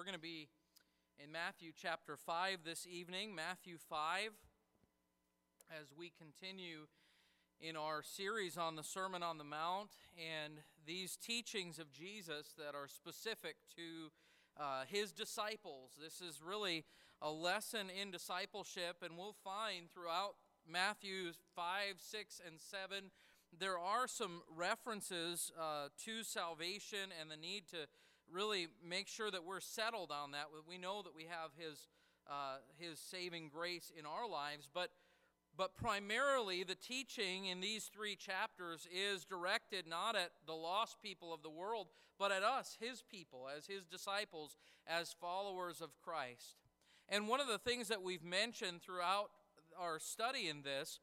We're going to be in Matthew chapter 5 this evening, Matthew 5, as we continue in our series on the Sermon on the Mount and these teachings of Jesus that are specific to uh, his disciples. This is really a lesson in discipleship, and we'll find throughout Matthew 5, 6, and 7 there are some references uh, to salvation and the need to really make sure that we're settled on that. We know that we have His, uh, His saving grace in our lives, but, but primarily the teaching in these three chapters is directed not at the lost people of the world, but at us, His people, as His disciples, as followers of Christ. And one of the things that we've mentioned throughout our study in this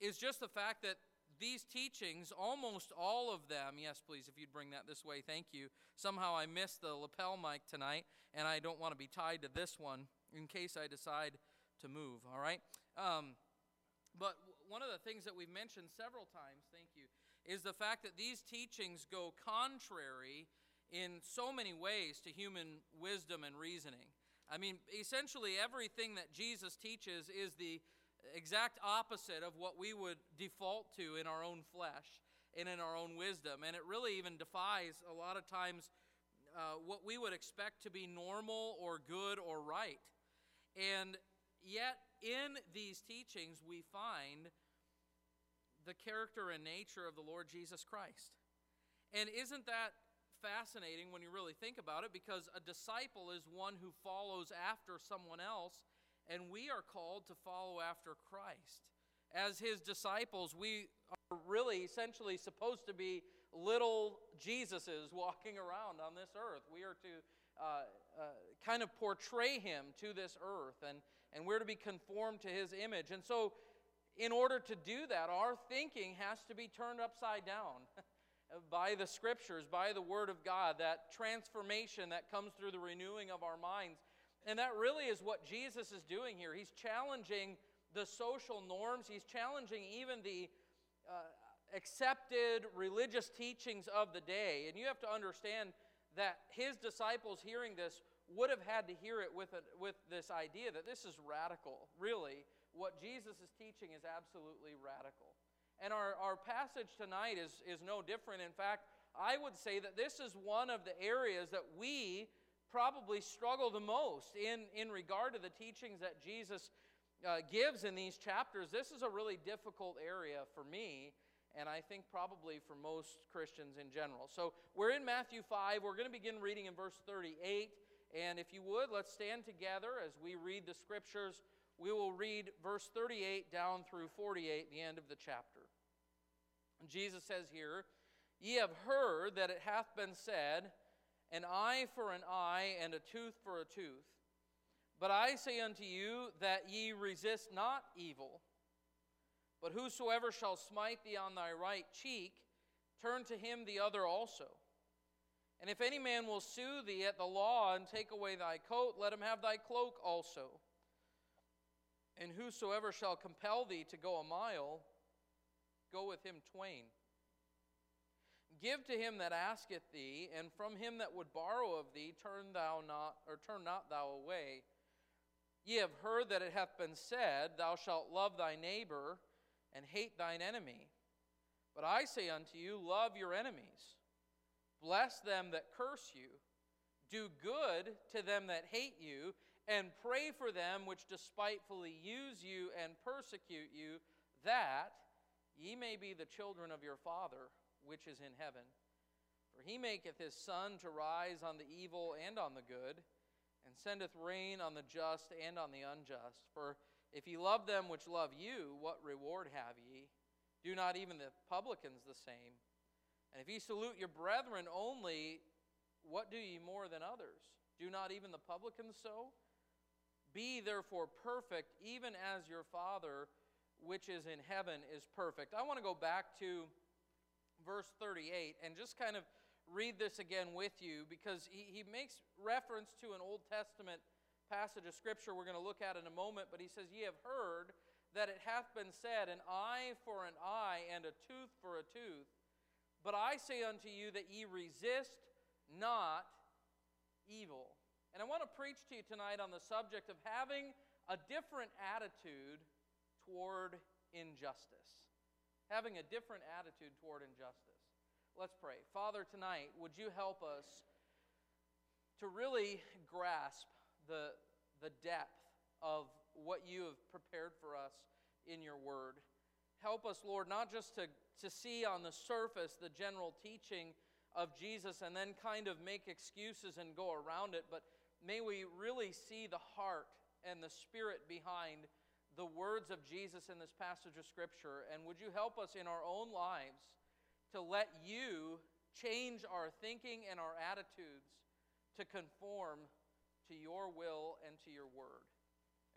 is just the fact that these teachings, almost all of them, yes, please, if you'd bring that this way, thank you. Somehow I missed the lapel mic tonight, and I don't want to be tied to this one in case I decide to move, all right? Um, but one of the things that we've mentioned several times, thank you, is the fact that these teachings go contrary in so many ways to human wisdom and reasoning. I mean, essentially, everything that Jesus teaches is the exact opposite of what we would default to in our own flesh and in our own wisdom. And it really even defies a lot of times uh, what we would expect to be normal or good or right. And yet, in these teachings, we find the character and nature of the Lord Jesus Christ. And isn't that fascinating when you really think about it? Because a disciple is one who follows after someone else and we are called to follow after Christ. As his disciples, we are really essentially supposed to be little Jesuses walking around on this earth. We are to uh, uh, kind of portray him to this earth, and, and we're to be conformed to his image. And so, in order to do that, our thinking has to be turned upside down. by the scriptures, by the Word of God, that transformation that comes through the renewing of our minds and that really is what Jesus is doing here. He's challenging the social norms, he's challenging even the uh, accepted religious teachings of the day. And you have to understand that his disciples hearing this would have had to hear it with, a, with this idea that this is radical. Really, what Jesus is teaching is absolutely radical. And our, our passage tonight is, is no different. In fact, I would say that this is one of the areas that we probably struggle the most in, in regard to the teachings that Jesus uh, gives in these chapters. This is a really difficult area for me, and I think probably for most Christians in general. So we're in Matthew 5. We're going to begin reading in verse 38. And if you would, let's stand together as we read the scriptures. We will read verse 38 down through 48, the end of the chapter. And Jesus says here, Ye have heard that it hath been said, an eye for an eye, and a tooth for a tooth. But I say unto you that ye resist not evil. But whosoever shall smite thee on thy right cheek, turn to him the other also. And if any man will sue thee at the law and take away thy coat, let him have thy cloak also. And whosoever shall compel thee to go a mile, go with him twain. Give to him that asketh thee, and from him that would borrow of thee turn thou not or turn not thou away. Ye have heard that it hath been said, Thou shalt love thy neighbor and hate thine enemy. But I say unto you, love your enemies. Bless them that curse you. Do good to them that hate you, and pray for them which despitefully use you and persecute you, that ye may be the children of your Father which is in heaven. For he maketh his sun to rise on the evil and on the good, and sendeth rain on the just and on the unjust. For if ye love them which love you, what reward have ye? Do not even the publicans the same? And if ye salute your brethren only, what do ye more than others? Do not even the publicans so? Be therefore perfect, even as your Father which is in heaven is perfect. I want to go back to verse 38 and just kind of read this again with you because he, he makes reference to an Old Testament passage of Scripture we're going to look at in a moment, but he says, Ye have heard that it hath been said, An eye for an eye, and a tooth for a tooth. But I say unto you that ye resist not evil. And I want to preach to you tonight on the subject of having a different attitude toward injustice. Having a different attitude toward injustice. Let's pray. Father, tonight, would you help us to really grasp the, the depth of what you have prepared for us in your word? Help us, Lord, not just to, to see on the surface the general teaching of Jesus and then kind of make excuses and go around it, but may we really see the heart and the spirit behind the words of Jesus in this passage of Scripture. And would you help us in our own lives to let you change our thinking and our attitudes to conform to your will and to your word?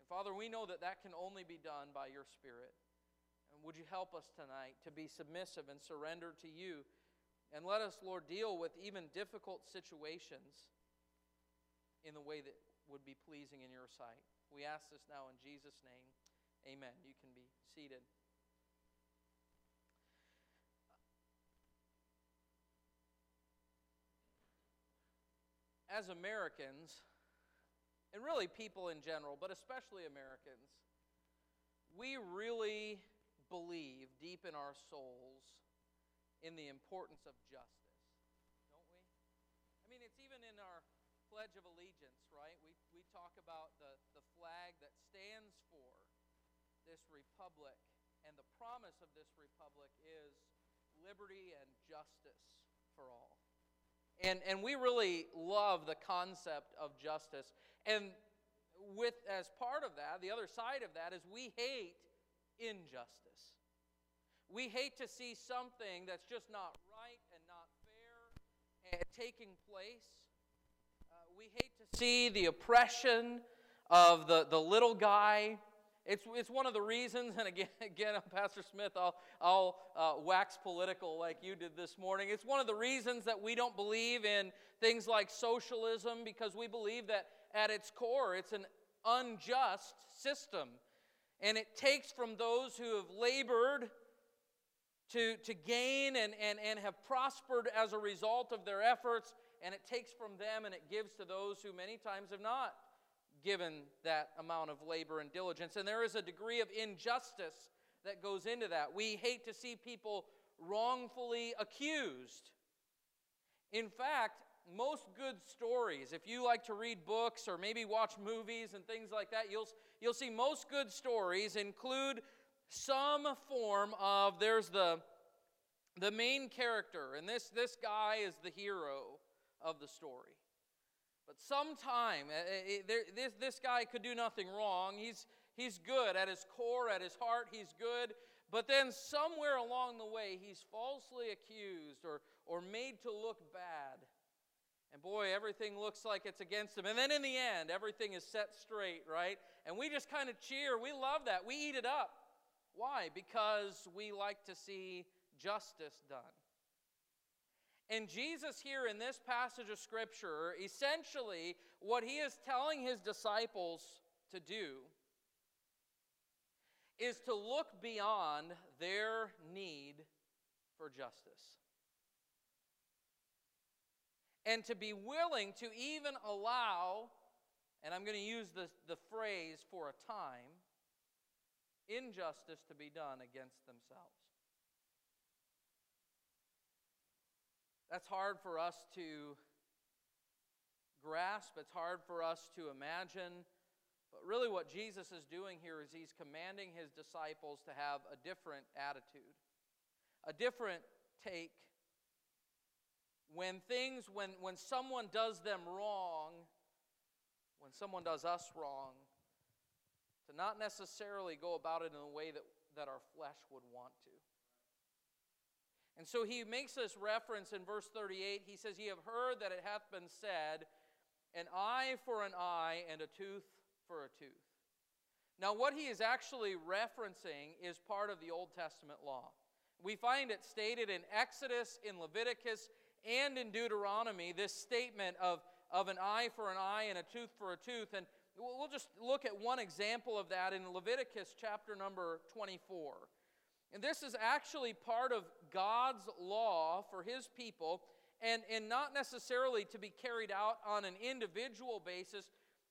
And Father, we know that that can only be done by your Spirit. And would you help us tonight to be submissive and surrender to you? And let us, Lord, deal with even difficult situations in the way that would be pleasing in your sight. We ask this now in Jesus' name. Amen. You can be seated. As Americans, and really people in general, but especially Americans, we really believe deep in our souls in the importance of justice, don't we? I mean, it's even in our Pledge of Allegiance, right? We, we talk about the, the flag that stands for this republic, and the promise of this republic is liberty and justice for all. And, and we really love the concept of justice. And with as part of that, the other side of that is we hate injustice. We hate to see something that's just not right and not fair and taking place. Uh, we hate to see the oppression of the, the little guy. It's, it's one of the reasons, and again, again Pastor Smith, I'll, I'll uh, wax political like you did this morning. It's one of the reasons that we don't believe in things like socialism because we believe that at its core it's an unjust system and it takes from those who have labored to, to gain and, and, and have prospered as a result of their efforts, and it takes from them and it gives to those who many times have not given that amount of labor and diligence. And there is a degree of injustice that goes into that. We hate to see people wrongfully accused. In fact, most good stories, if you like to read books or maybe watch movies and things like that, you'll, you'll see most good stories include some form of there's the, the main character, and this, this guy is the hero of the story. But sometime, eh, eh, eh, this, this guy could do nothing wrong. He's, he's good. At his core, at his heart, he's good. But then somewhere along the way, he's falsely accused or, or made to look bad. And boy, everything looks like it's against him. And then in the end, everything is set straight, right? And we just kind of cheer. We love that. We eat it up. Why? Because we like to see justice done. And Jesus, here in this passage of Scripture, essentially what he is telling his disciples to do is to look beyond their need for justice and to be willing to even allow, and I'm going to use the, the phrase for a time, injustice to be done against themselves. That's hard for us to grasp, it's hard for us to imagine. But really, what Jesus is doing here is he's commanding his disciples to have a different attitude, a different take when things, when, when someone does them wrong, when someone does us wrong, to not necessarily go about it in a way that, that our flesh would want to. And so he makes this reference in verse 38. He says, Ye have heard that it hath been said, an eye for an eye and a tooth for a tooth. Now, what he is actually referencing is part of the Old Testament law. We find it stated in Exodus, in Leviticus, and in Deuteronomy this statement of, of an eye for an eye and a tooth for a tooth. And we'll just look at one example of that in Leviticus chapter number 24. And this is actually part of God's law for his people. and, and not necessarily to be carried out on an individual basis,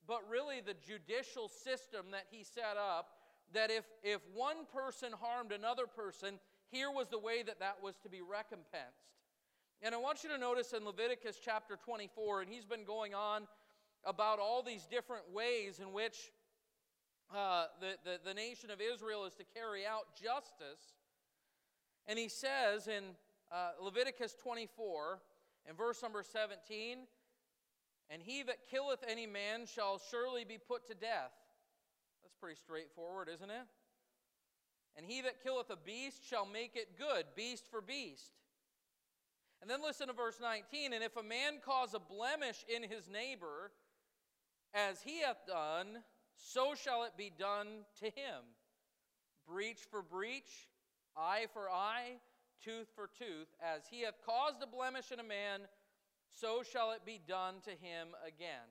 but really the judicial system that he set up that if, if one person harmed another person, here was the way that that was to be recompensed. And I want you to notice in Leviticus chapter 24, and he's been going on about all these different ways in which uh, the, the, the nation of Israel is to carry out justice. And he says in uh, Leviticus 24, in verse number 17, and he that killeth any man shall surely be put to death. That's pretty straightforward, isn't it? And he that killeth a beast shall make it good, beast for beast. And then listen to verse 19. And if a man cause a blemish in his neighbor, as he hath done, so shall it be done to him. Breach for breach, eye for eye, tooth for tooth. As he hath caused a blemish in a man, so shall it be done to him again.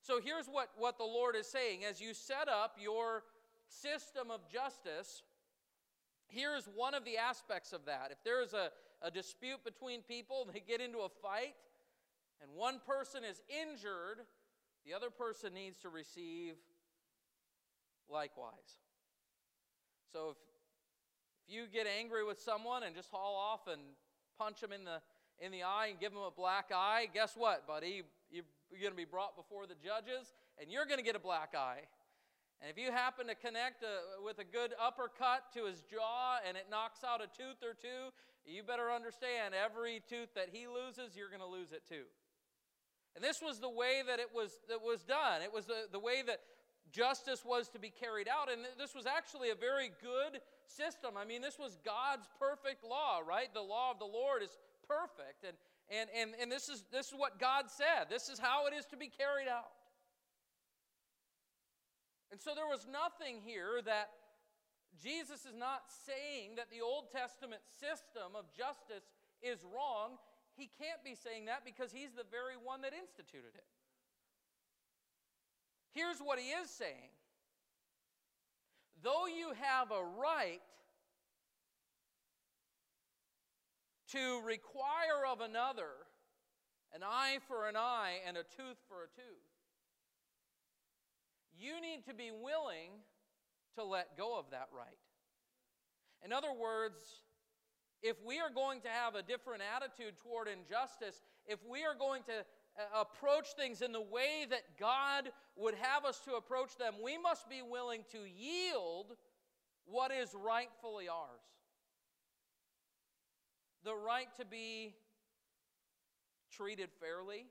So here's what, what the Lord is saying. As you set up your system of justice, here's one of the aspects of that. If there is a, a dispute between people, they get into a fight, and one person is injured, the other person needs to receive likewise. So if, if you get angry with someone and just haul off and punch them in the in the eye and give them a black eye, guess what, buddy? You're going to be brought before the judges and you're going to get a black eye. And if you happen to connect a, with a good uppercut to his jaw and it knocks out a tooth or two, you better understand every tooth that he loses, you're going to lose it too. And this was the way that it was, that was done. It was the, the way that justice was to be carried out. And this was actually a very good system. I mean, this was God's perfect law, right? The law of the Lord is perfect. And, and, and, and this, is, this is what God said. This is how it is to be carried out. And so there was nothing here that Jesus is not saying that the Old Testament system of justice is wrong. He can't be saying that because he's the very one that instituted it. Here's what he is saying though you have a right to require of another an eye for an eye and a tooth for a tooth, you need to be willing to let go of that right. In other words, if we are going to have a different attitude toward injustice, if we are going to Uh, approach things in the way that God would have us to approach them, we must be willing to yield what is rightfully ours. The right to be treated fairly.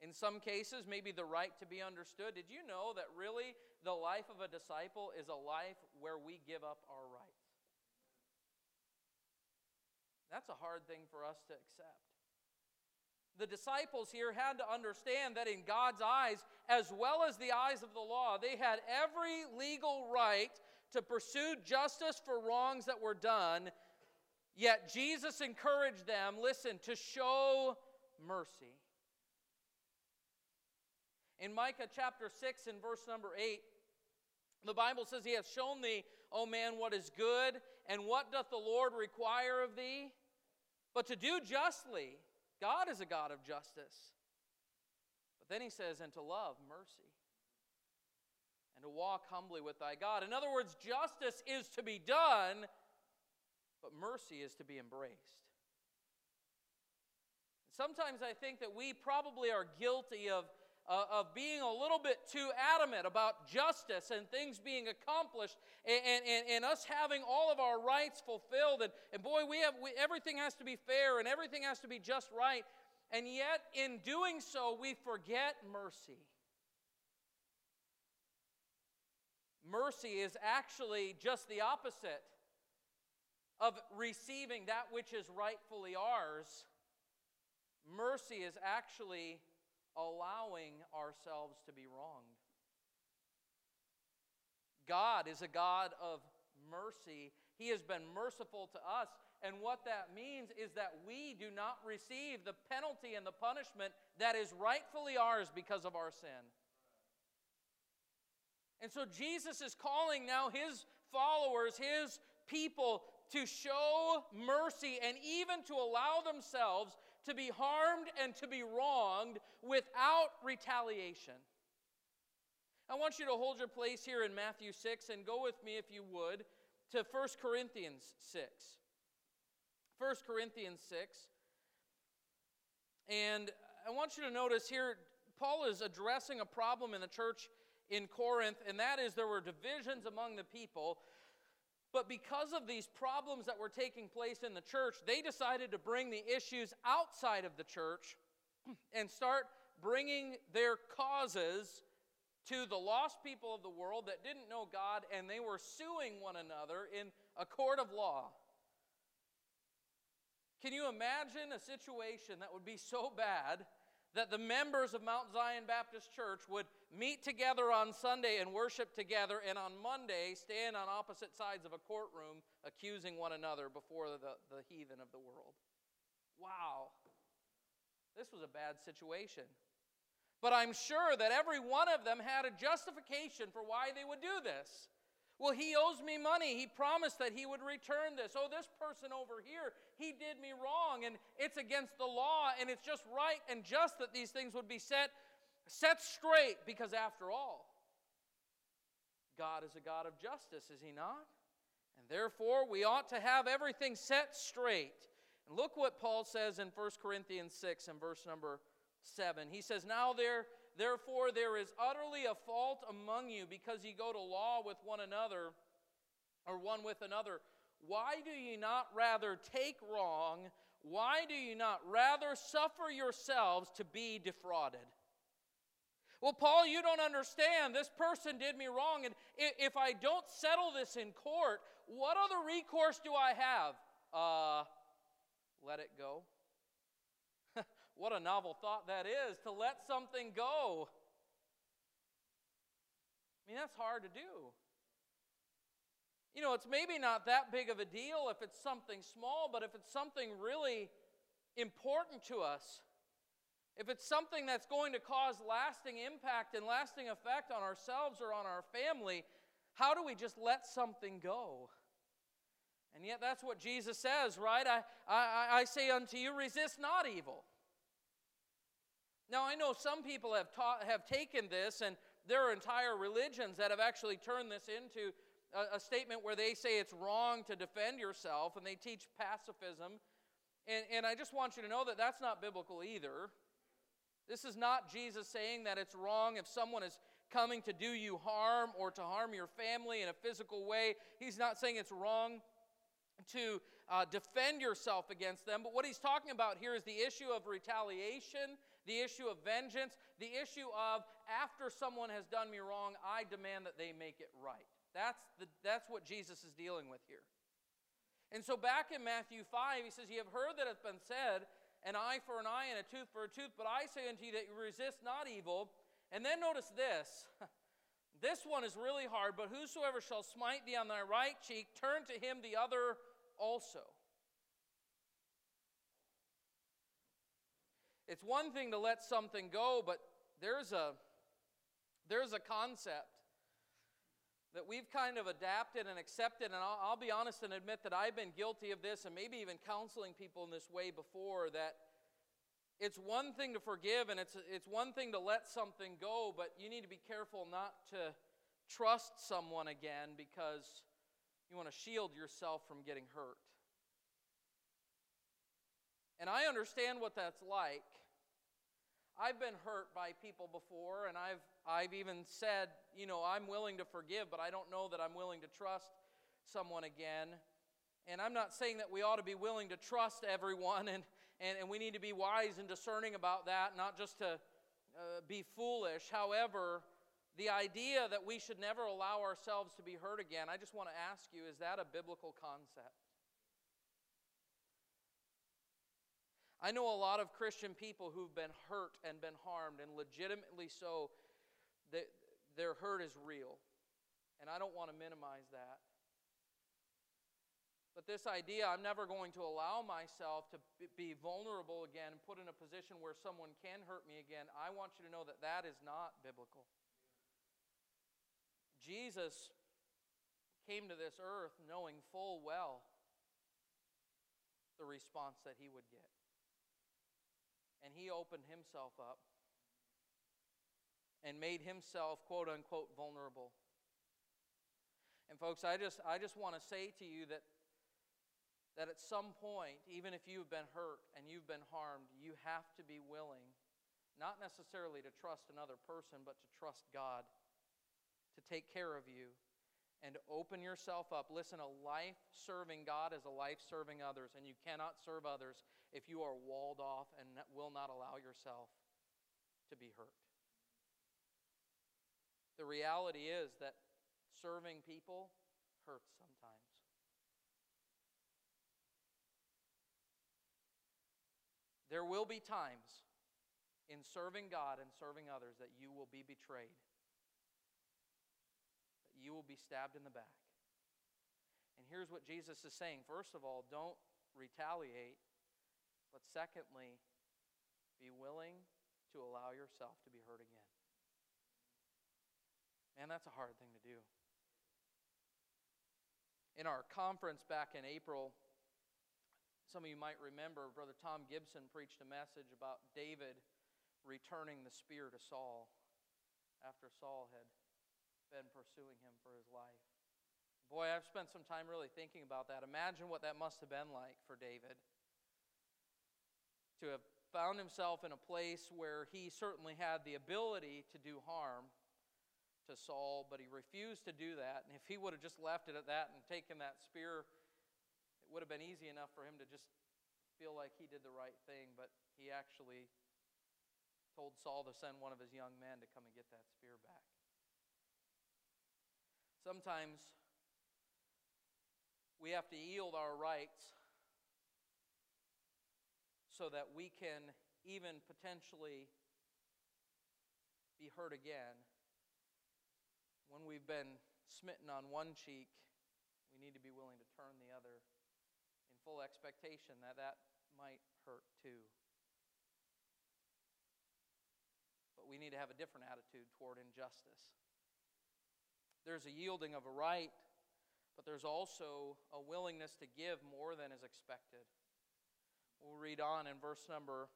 In some cases, maybe the right to be understood. Did you know that really the life of a disciple is a life where we give up our rights? That's a hard thing for us to accept the disciples here had to understand that in God's eyes, as well as the eyes of the law, they had every legal right to pursue justice for wrongs that were done. Yet Jesus encouraged them, listen, to show mercy. In Micah chapter 6 and verse number 8, the Bible says, He hath shown thee, O man, what is good, and what doth the Lord require of thee? But to do justly God is a God of justice. But then he says, and to love mercy and to walk humbly with thy God. In other words, justice is to be done, but mercy is to be embraced. Sometimes I think that we probably are guilty of uh, of being a little bit too adamant about justice and things being accomplished and, and, and us having all of our rights fulfilled. And, and boy, we have, we, everything has to be fair and everything has to be just right. And yet, in doing so, we forget mercy. Mercy is actually just the opposite of receiving that which is rightfully ours. Mercy is actually allowing ourselves to be wronged. God is a God of mercy. He has been merciful to us. And what that means is that we do not receive the penalty and the punishment that is rightfully ours because of our sin. And so Jesus is calling now his followers, his people, to show mercy and even to allow themselves to be harmed and to be wronged without retaliation. I want you to hold your place here in Matthew 6 and go with me, if you would, to 1 Corinthians 6. 1 Corinthians 6. And I want you to notice here, Paul is addressing a problem in the church in Corinth, and that is there were divisions among the people. But because of these problems that were taking place in the church, they decided to bring the issues outside of the church and start bringing their causes to the lost people of the world that didn't know God, and they were suing one another in a court of law. Can you imagine a situation that would be so bad that the members of Mount Zion Baptist Church would meet together on Sunday and worship together, and on Monday stand on opposite sides of a courtroom accusing one another before the, the heathen of the world. Wow. This was a bad situation. But I'm sure that every one of them had a justification for why they would do this. Well, he owes me money. He promised that he would return this. Oh, this person over here, he did me wrong, and it's against the law, and it's just right and just that these things would be set, set straight, because after all, God is a God of justice, is he not? And therefore, we ought to have everything set straight. And look what Paul says in 1 Corinthians 6 and verse number 7. He says, Now there Therefore, there is utterly a fault among you because ye go to law with one another, or one with another. Why do ye not rather take wrong? Why do you not rather suffer yourselves to be defrauded? Well, Paul, you don't understand. This person did me wrong, and if I don't settle this in court, what other recourse do I have? Uh, let it go. What a novel thought that is to let something go. I mean, that's hard to do. You know, it's maybe not that big of a deal if it's something small, but if it's something really important to us, if it's something that's going to cause lasting impact and lasting effect on ourselves or on our family, how do we just let something go? And yet, that's what Jesus says, right? I, I, I say unto you, resist not evil. Now, I know some people have, taught, have taken this, and there are entire religions that have actually turned this into a, a statement where they say it's wrong to defend yourself, and they teach pacifism. And, and I just want you to know that that's not biblical either. This is not Jesus saying that it's wrong if someone is coming to do you harm or to harm your family in a physical way. He's not saying it's wrong to uh, defend yourself against them. But what he's talking about here is the issue of retaliation the issue of vengeance, the issue of after someone has done me wrong, I demand that they make it right. That's, the, that's what Jesus is dealing with here. And so back in Matthew 5, he says, You have heard that it's been said, an eye for an eye and a tooth for a tooth, but I say unto you that you resist not evil. And then notice this. This one is really hard, but whosoever shall smite thee on thy right cheek, turn to him the other also. It's one thing to let something go, but there's a, there's a concept that we've kind of adapted and accepted. And I'll, I'll, be honest and admit that I've been guilty of this and maybe even counseling people in this way before that it's one thing to forgive and it's, it's one thing to let something go, but you need to be careful not to trust someone again because you want to shield yourself from getting hurt. And I understand what that's like. I've been hurt by people before, and I've, I've even said, you know, I'm willing to forgive, but I don't know that I'm willing to trust someone again. And I'm not saying that we ought to be willing to trust everyone, and, and, and we need to be wise and discerning about that, not just to uh, be foolish. However, the idea that we should never allow ourselves to be hurt again, I just want to ask you is that a biblical concept? I know a lot of Christian people who've been hurt and been harmed, and legitimately so. That their hurt is real. And I don't want to minimize that. But this idea, I'm never going to allow myself to be vulnerable again and put in a position where someone can hurt me again, I want you to know that that is not biblical. Jesus came to this earth knowing full well the response that he would get. And he opened himself up and made himself, quote unquote, vulnerable. And folks, I just, I just want to say to you that, that at some point, even if you've been hurt and you've been harmed, you have to be willing, not necessarily to trust another person, but to trust God to take care of you and open yourself up. Listen, a life serving God is a life serving others, and you cannot serve others if you are walled off and will not allow yourself to be hurt. The reality is that serving people hurts sometimes. There will be times in serving God and serving others that you will be betrayed, that you will be stabbed in the back. And here's what Jesus is saying first of all, don't retaliate, but secondly, be willing to allow yourself to be hurt again. Man, that's a hard thing to do. In our conference back in April, some of you might remember Brother Tom Gibson preached a message about David returning the spear to Saul after Saul had been pursuing him for his life. Boy, I've spent some time really thinking about that. Imagine what that must have been like for David to have found himself in a place where he certainly had the ability to do harm, to Saul, but he refused to do that. And if he would have just left it at that and taken that spear, it would have been easy enough for him to just feel like he did the right thing. But he actually told Saul to send one of his young men to come and get that spear back. Sometimes we have to yield our rights so that we can even potentially be hurt again when we've been smitten on one cheek, we need to be willing to turn the other in full expectation that that might hurt too. But we need to have a different attitude toward injustice. There's a yielding of a right, but there's also a willingness to give more than is expected. We'll read on in verse number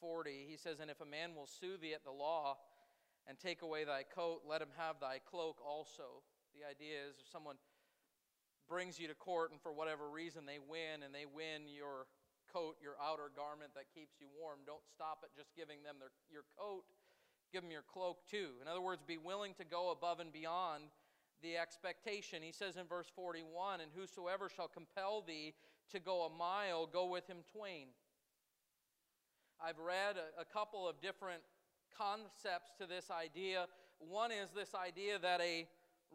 40. He says, And if a man will sue thee at the law, and take away thy coat, let him have thy cloak also. The idea is if someone brings you to court and for whatever reason they win and they win your coat, your outer garment that keeps you warm, don't stop at just giving them their, your coat. Give them your cloak too. In other words, be willing to go above and beyond the expectation. He says in verse 41 And whosoever shall compel thee to go a mile, go with him twain. I've read a, a couple of different concepts to this idea. One is this idea that a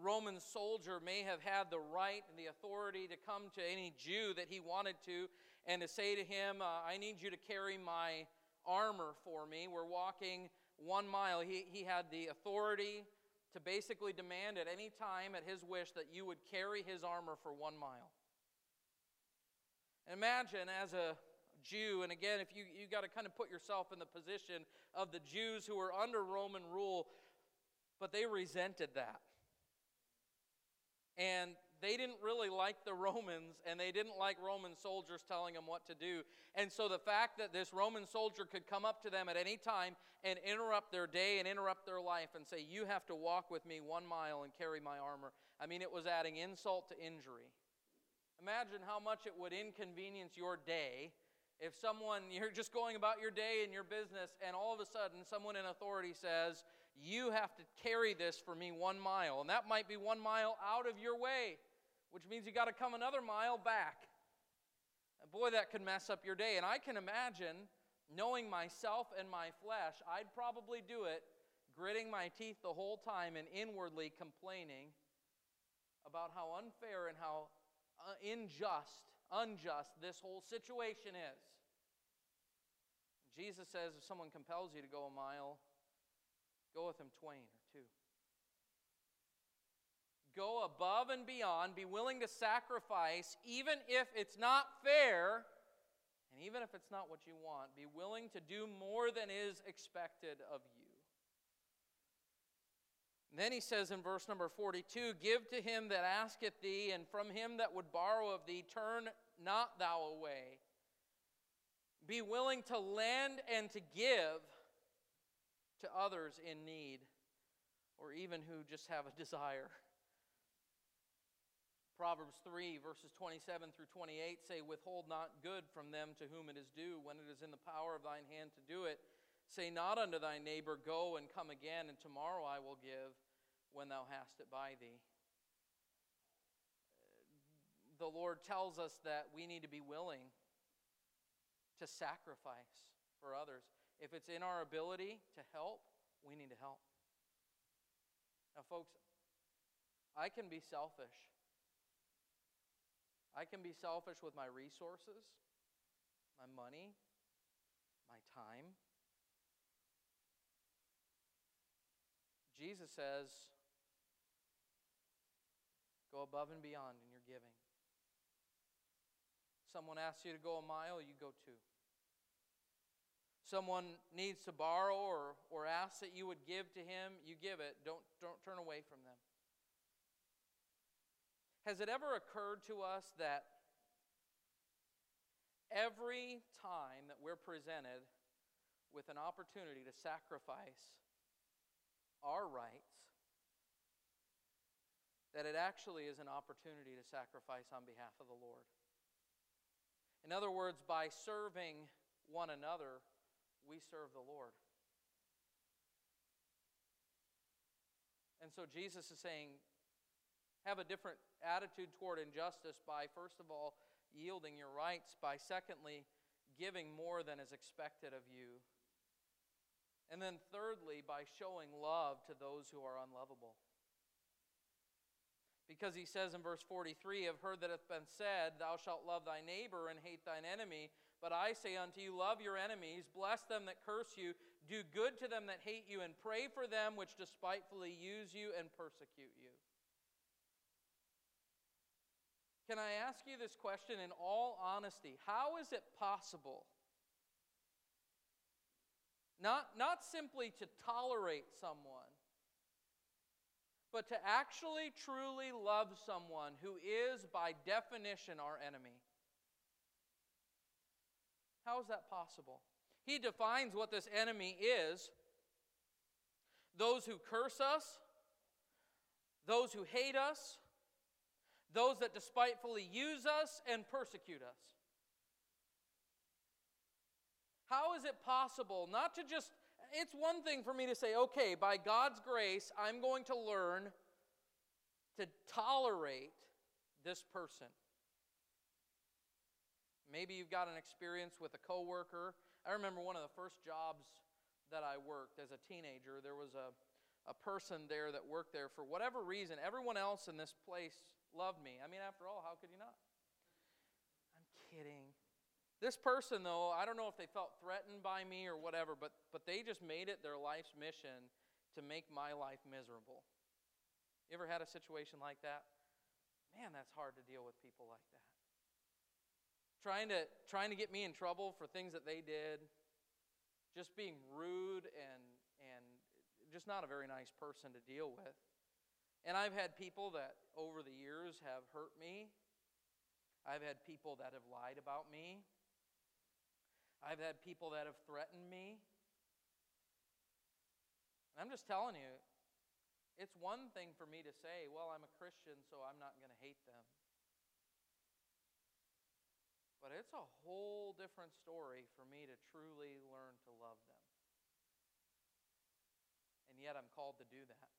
Roman soldier may have had the right and the authority to come to any Jew that he wanted to and to say to him, uh, I need you to carry my armor for me. We're walking one mile. He, he had the authority to basically demand at any time, at his wish, that you would carry his armor for one mile. Imagine as a Jew, and again, if you, you got to kind of put yourself in the position of the Jews who were under Roman rule, but they resented that. And they didn't really like the Romans, and they didn't like Roman soldiers telling them what to do. And so the fact that this Roman soldier could come up to them at any time and interrupt their day and interrupt their life and say, You have to walk with me one mile and carry my armor, I mean, it was adding insult to injury. Imagine how much it would inconvenience your day if someone, you're just going about your day and your business, and all of a sudden someone in authority says, You have to carry this for me one mile, and that might be one mile out of your way, which means you got to come another mile back. And boy, that could mess up your day. And I can imagine, knowing myself and my flesh, I'd probably do it gritting my teeth the whole time and inwardly complaining about how unfair and how uh, unjust unjust this whole situation is. Jesus says if someone compels you to go a mile, go with them twain or two. Go above and beyond, be willing to sacrifice, even if it's not fair, and even if it's not what you want, be willing to do more than is expected of you. And then he says in verse number 42 Give to him that asketh thee, and from him that would borrow of thee, turn not thou away. Be willing to lend and to give to others in need or even who just have a desire. Proverbs 3, verses 27 through 28 say, Withhold not good from them to whom it is due, when it is in the power of thine hand to do it. Say not unto thy neighbor, Go and come again, and tomorrow I will give when thou hast it by thee. The Lord tells us that we need to be willing to sacrifice for others. If it's in our ability to help, we need to help. Now, folks, I can be selfish. I can be selfish with my resources, my money, my time. Jesus says, go above and beyond in your giving. Someone asks you to go a mile, you go two. Someone needs to borrow or, or asks that you would give to him, you give it. Don't, don't turn away from them. Has it ever occurred to us that every time that we're presented with an opportunity to sacrifice our rights, that it actually is an opportunity to sacrifice on behalf of the Lord? In other words, by serving one another, we serve the Lord. And so Jesus is saying, have a different attitude toward injustice by, first of all, yielding your rights, by, secondly, giving more than is expected of you, and then, thirdly, by showing love to those who are unlovable. Because he says in verse 43, I've heard that it hath been said, Thou shalt love thy neighbor and hate thine enemy. But I say unto you, Love your enemies, bless them that curse you, do good to them that hate you, and pray for them which despitefully use you and persecute you. Can I ask you this question in all honesty? How is it possible? Not, not simply to tolerate someone, but to actually truly love someone who is, by definition, our enemy. How is that possible? He defines what this enemy is those who curse us, those who hate us, those that despitefully use us and persecute us. How is it possible not to just, it's one thing for me to say, okay, by God's grace, I'm going to learn to tolerate this person. Maybe you've got an experience with a coworker. I remember one of the first jobs that I worked as a teenager. There was a, a person there that worked there for whatever reason. Everyone else in this place loved me. I mean, after all, how could you not? I'm kidding. This person, though, I don't know if they felt threatened by me or whatever, but, but they just made it their life's mission to make my life miserable. You ever had a situation like that? Man, that's hard to deal with people like that. Trying to, trying to get me in trouble for things that they did, just being rude and, and just not a very nice person to deal with. And I've had people that over the years have hurt me. I've had people that have lied about me. I've had people that have threatened me. And I'm just telling you, it's one thing for me to say, well, I'm a Christian, so I'm not going to hate them. But it's a whole different story for me to truly learn to love them. And yet I'm called to do that.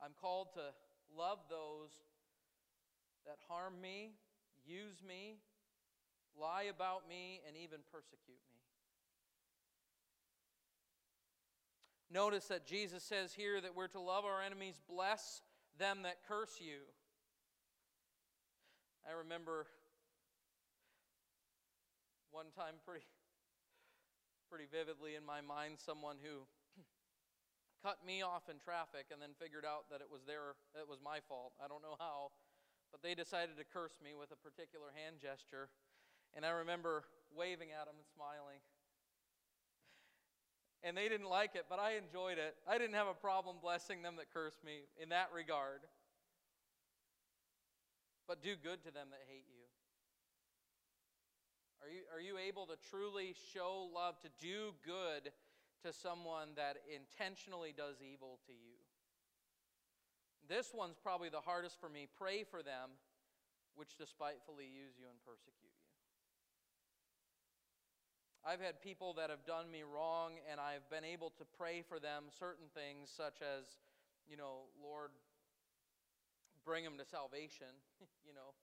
I'm called to love those that harm me, use me, lie about me, and even persecute me. Notice that Jesus says here that we're to love our enemies, bless them that curse you. I remember one time pretty pretty vividly in my mind someone who cut me off in traffic and then figured out that it was their it was my fault. I don't know how, but they decided to curse me with a particular hand gesture. And I remember waving at them and smiling. And they didn't like it, but I enjoyed it. I didn't have a problem blessing them that cursed me in that regard. But do good to them that hate you. Are you, are you able to truly show love, to do good to someone that intentionally does evil to you? This one's probably the hardest for me. Pray for them which despitefully use you and persecute. I've had people that have done me wrong, and I've been able to pray for them certain things, such as, you know, Lord, bring them to salvation, you know,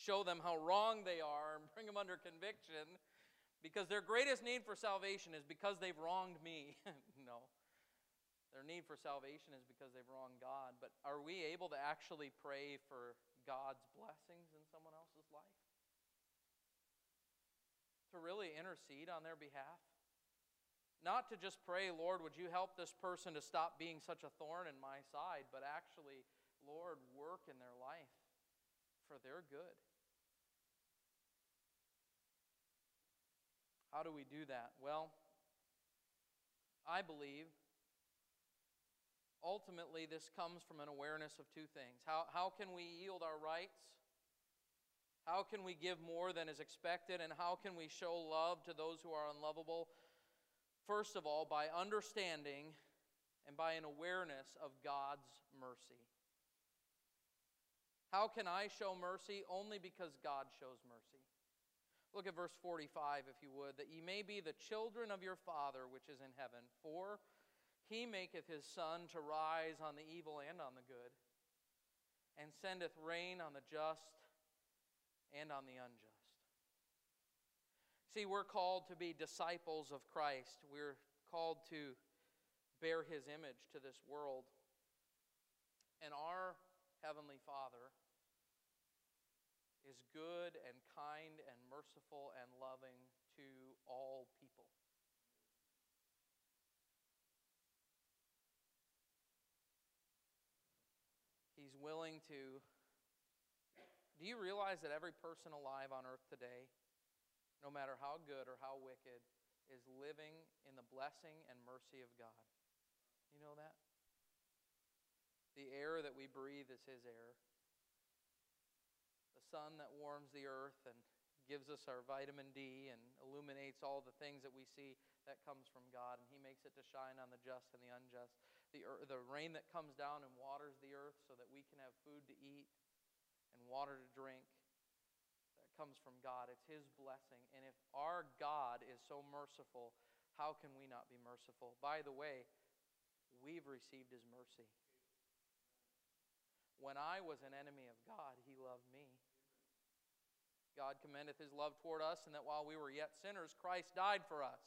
show them how wrong they are, and bring them under conviction, because their greatest need for salvation is because they've wronged me. no. Their need for salvation is because they've wronged God. But are we able to actually pray for God's blessings in someone else's life? To really intercede on their behalf? Not to just pray, Lord, would you help this person to stop being such a thorn in my side, but actually, Lord, work in their life for their good. How do we do that? Well, I believe ultimately, this comes from an awareness of two things. How, how can we yield our rights? How can we give more than is expected? And how can we show love to those who are unlovable? First of all, by understanding and by an awareness of God's mercy. How can I show mercy? Only because God shows mercy. Look at verse 45, if you would, that ye may be the children of your Father which is in heaven. For he maketh his sun to rise on the evil and on the good, and sendeth rain on the just and on the unjust. See, we're called to be disciples of Christ. We're called to bear his image to this world. And our Heavenly Father is good and kind and merciful and loving to all people. He's willing to. Do you realize that every person alive on earth today, no matter how good or how wicked, is living in the blessing and mercy of God? You know that? The air that we breathe is His air. The sun that warms the earth and gives us our vitamin D and illuminates all the things that we see, that comes from God. And He makes it to shine on the just and the unjust the, the rain that comes down and waters the earth so that we can have food to eat and water to drink that comes from God. It's His blessing. And if our God is so merciful, how can we not be merciful? By the way, we've received His mercy. When I was an enemy of God, He loved me. God commendeth His love toward us, and that while we were yet sinners, Christ died for us.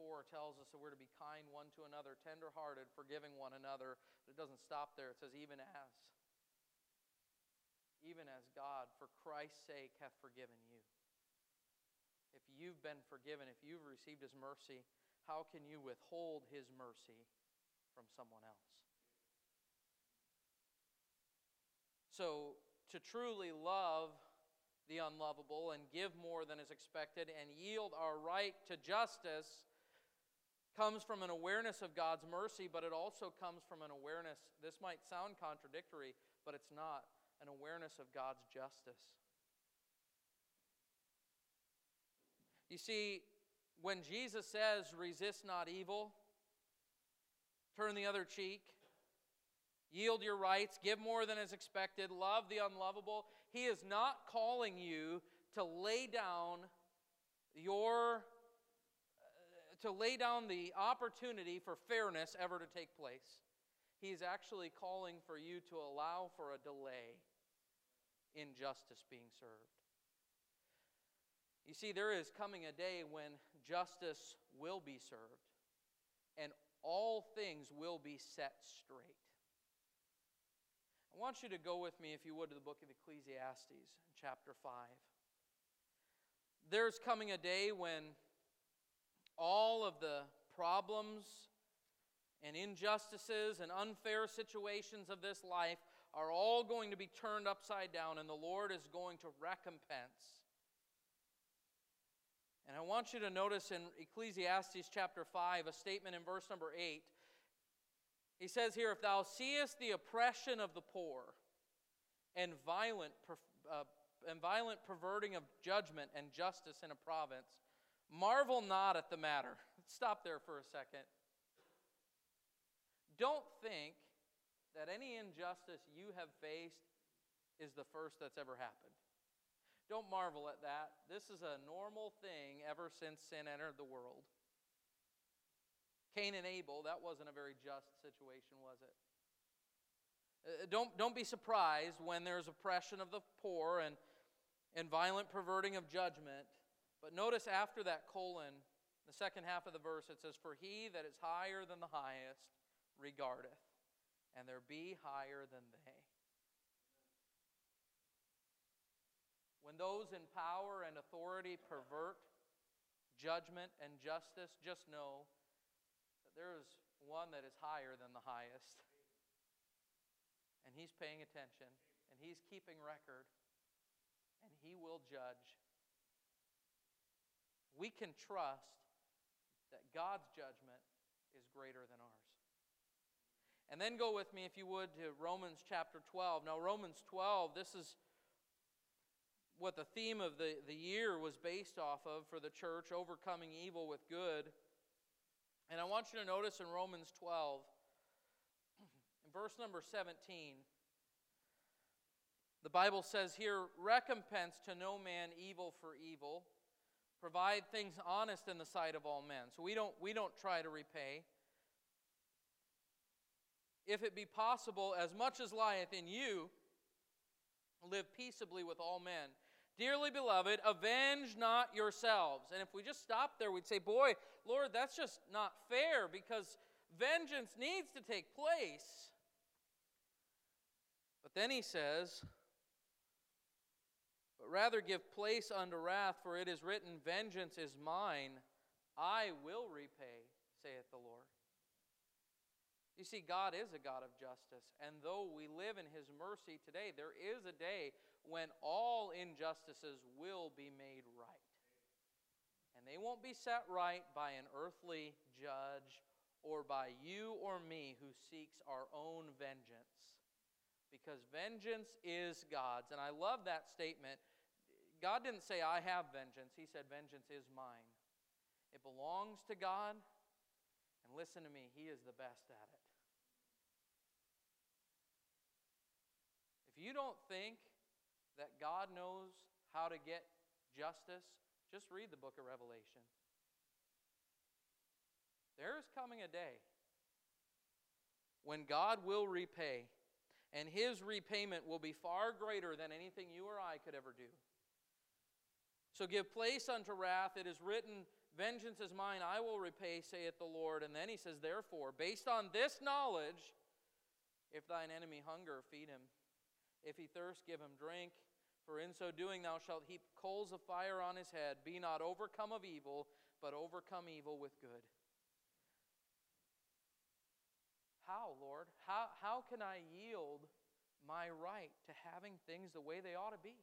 4 tells us that we're to be kind one to another, tenderhearted, forgiving one another. But it doesn't stop there. It says, even as. Even as God, for Christ's sake, hath forgiven you. If you've been forgiven, if you've received his mercy, how can you withhold his mercy from someone else? So, to truly love the unlovable and give more than is expected and yield our right to justice comes from an awareness of God's mercy, but it also comes from an awareness, this might sound contradictory, but it's not, an awareness of God's justice. You see, when Jesus says, resist not evil, turn the other cheek, yield your rights, give more than is expected, love the unlovable, he is not calling you to lay down your to lay down the opportunity for fairness ever to take place. He's actually calling for you to allow for a delay in justice being served. You see, there is coming a day when justice will be served and all things will be set straight. I want you to go with me, if you would, to the book of Ecclesiastes, chapter 5. There's coming a day when all of the problems and injustices and unfair situations of this life are all going to be turned upside down, and the Lord is going to recompense. And I want you to notice in Ecclesiastes chapter 5 a statement in verse number 8 he says here, If thou seest the oppression of the poor, and violent, uh, and violent perverting of judgment and justice in a province, marvel not at the matter. Stop there for a second. Don't think that any injustice you have faced is the first that's ever happened. Don't marvel at that. This is a normal thing ever since sin entered the world. Cain and Abel, that wasn't a very just situation, was it? Uh, don't, don't be surprised when there's oppression of the poor and, and violent perverting of judgment. But notice after that colon, the second half of the verse, it says, For he that is higher than the highest regardeth, and there be higher than they. When those in power and authority pervert judgment and justice, just know that there is one that is higher than the highest and He's paying attention, and He's keeping record, and He will judge. We can trust that God's judgment is greater than ours. And then go with me, if you would, to Romans chapter 12. Now, Romans 12, this is what the theme of the, the year was based off of for the church overcoming evil with good. And I want you to notice in Romans 12, in verse number 17, the Bible says here, recompense to no man evil for evil. Provide things honest in the sight of all men. So we don't, we don't try to repay. If it be possible, as much as lieth in you, live peaceably with all men. Dearly beloved, avenge not yourselves. And if we just stop there, we'd say, Boy, Lord, that's just not fair because vengeance needs to take place. But then he says, But rather give place unto wrath, for it is written, Vengeance is mine, I will repay, saith the Lord. You see, God is a God of justice, and though we live in His mercy today, there is a day when all injustices will be made right. And they won't be set right by an earthly judge or by you or me who seeks our own vengeance because vengeance is God's. And I love that statement. God didn't say, I have vengeance. He said, Vengeance is mine. It belongs to God. And listen to me, He is the best at it. If you don't think that God knows how to get justice, just read the book of Revelation. There is coming a day when God will repay and his repayment will be far greater than anything you or I could ever do. So give place unto wrath. It is written, Vengeance is mine, I will repay, saith the Lord. And then he says, Therefore, based on this knowledge, if thine enemy hunger, feed him. If he thirst, give him drink. For in so doing, thou shalt heap coals of fire on his head. Be not overcome of evil, but overcome evil with good. How, Lord? How, how can I yield my right to having things the way they ought to be?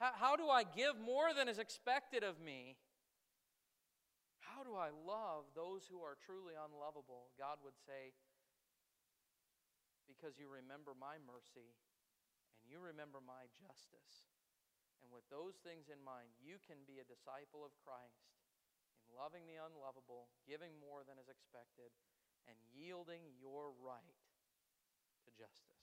How, how do I give more than is expected of me? How do I love those who are truly unlovable? God would say, Because you remember my mercy and you remember my justice. And with those things in mind, you can be a disciple of Christ in loving the unlovable, giving more than is expected, and yielding your right to justice.